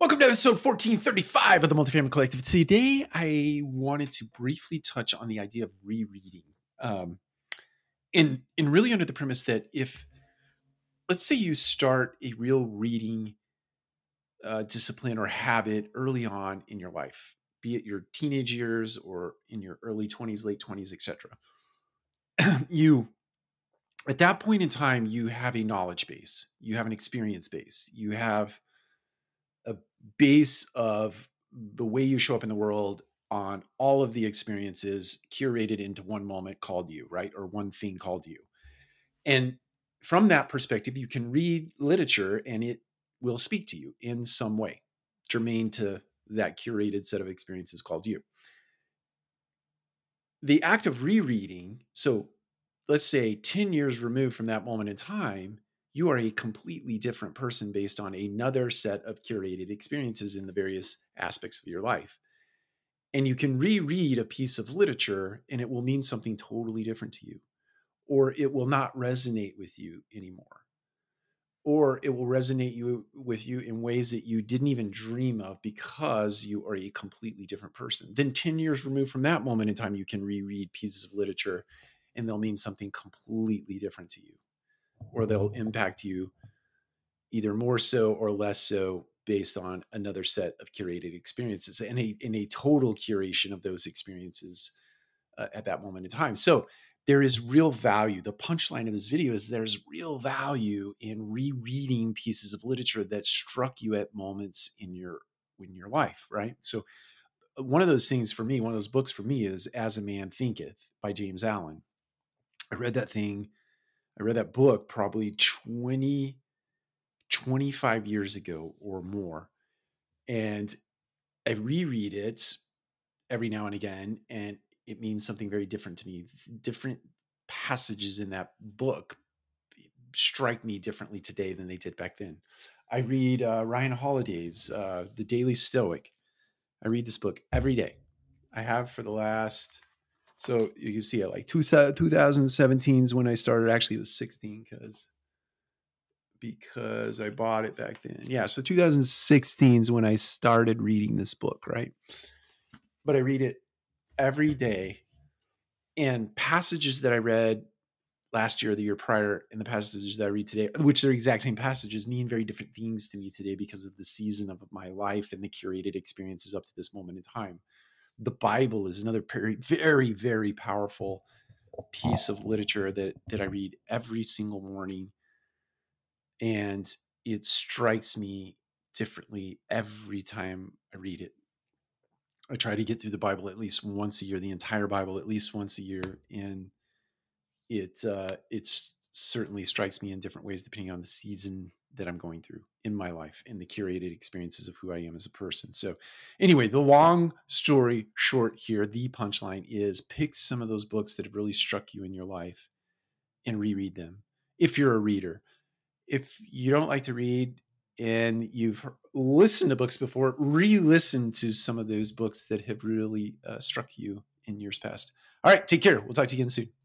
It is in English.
Welcome to episode 1435 of the Multifamily Collective. Today, I wanted to briefly touch on the idea of rereading. Um, and, and really under the premise that if, let's say you start a real reading uh, discipline or habit early on in your life, be it your teenage years or in your early 20s, late 20s, etc. you, at that point in time, you have a knowledge base, you have an experience base, you have base of the way you show up in the world on all of the experiences curated into one moment called you, right? Or one thing called you. And from that perspective, you can read literature and it will speak to you in some way, germane to that curated set of experiences called you. The act of rereading, so let's say 10 years removed from that moment in time, you are a completely different person based on another set of curated experiences in the various aspects of your life. And you can reread a piece of literature and it will mean something totally different to you, or it will not resonate with you anymore, or it will resonate you with you in ways that you didn't even dream of because you are a completely different person. Then 10 years removed from that moment in time, you can reread pieces of literature and they'll mean something completely different to you or they'll impact you either more so or less so based on another set of curated experiences and a, in a total curation of those experiences uh, at that moment in time. So there is real value. The punchline of this video is there's real value in rereading pieces of literature that struck you at moments in your in your life, right? So uh, one of those things for me, one of those books for me is As a Man Thinketh by James Allen. I read that thing I read that book probably 20, 25 years ago or more. And I reread it every now and again, and it means something very different to me. Different passages in that book strike me differently today than they did back then. I read uh, Ryan Holiday's uh, The Daily Stoic. I read this book every day. I have for the last so you can see it like two, 2017 is when I started. Actually, it was 16 because because I bought it back then. Yeah, so 2016 is when I started reading this book, right? But I read it every day. And passages that I read last year or the year prior and the passages that I read today, which are exact same passages, mean very different things to me today because of the season of my life and the curated experiences up to this moment in time the Bible is another very, very, very powerful piece of literature that that I read every single morning, and it strikes me differently every time I read it. I try to get through the Bible at least once a year, the entire Bible at least once a year, and it uh, it certainly strikes me in different ways depending on the season that I'm going through in my life and the curated experiences of who I am as a person. So, anyway, the long story short here, the punchline is pick some of those books that have really struck you in your life and reread them if you're a reader. If you don't like to read and you've listened to books before, re listen to some of those books that have really uh, struck you in years past. All right, take care. We'll talk to you again soon.